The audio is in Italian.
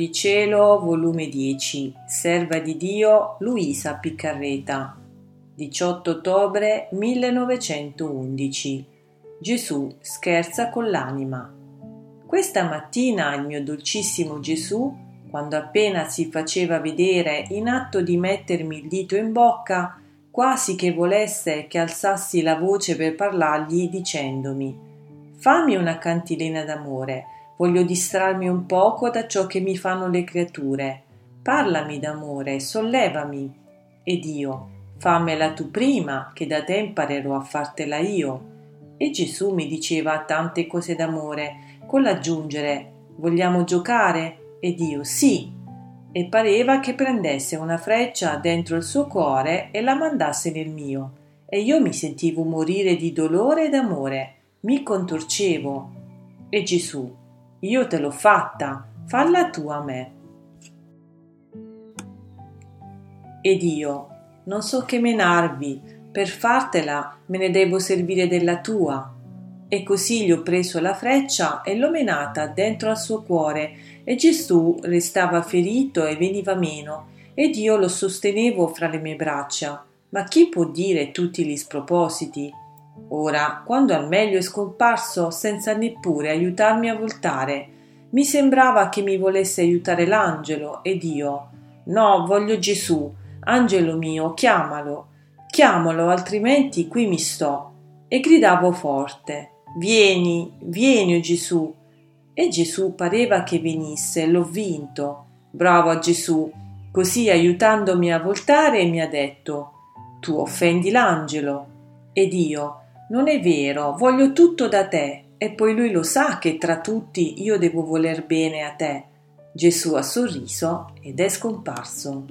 di cielo, volume 10, Serva di Dio Luisa Piccarreta, 18 ottobre 1911. Gesù scherza con l'anima. Questa mattina il mio dolcissimo Gesù, quando appena si faceva vedere in atto di mettermi il dito in bocca, quasi che volesse che alzassi la voce per parlargli dicendomi Fammi una cantilena d'amore Voglio distrarmi un poco da ciò che mi fanno le creature. Parlami d'amore, sollevami. Ed io, fammela tu prima, che da te imparerò a fartela io. E Gesù mi diceva tante cose d'amore, con l'aggiungere, vogliamo giocare? Ed io, sì. E pareva che prendesse una freccia dentro il suo cuore e la mandasse nel mio. E io mi sentivo morire di dolore e d'amore. Mi contorcevo. E Gesù, io te l'ho fatta, falla tu a me. Ed io, non so che menarvi, per fartela me ne devo servire della tua. E così gli ho preso la freccia e l'ho menata dentro al suo cuore, e Gesù restava ferito e veniva meno, ed io lo sostenevo fra le mie braccia. Ma chi può dire tutti gli spropositi? Ora, quando al meglio è scomparso senza neppure aiutarmi a voltare, mi sembrava che mi volesse aiutare l'angelo ed io No, voglio Gesù, angelo mio, chiamalo, chiamalo, altrimenti qui mi sto. E gridavo forte Vieni, vieni, oh Gesù. E Gesù pareva che venisse, l'ho vinto. Bravo a Gesù. Così aiutandomi a voltare mi ha detto Tu offendi l'angelo. Ed io non è vero, voglio tutto da te, e poi lui lo sa che tra tutti io devo voler bene a te. Gesù ha sorriso ed è scomparso.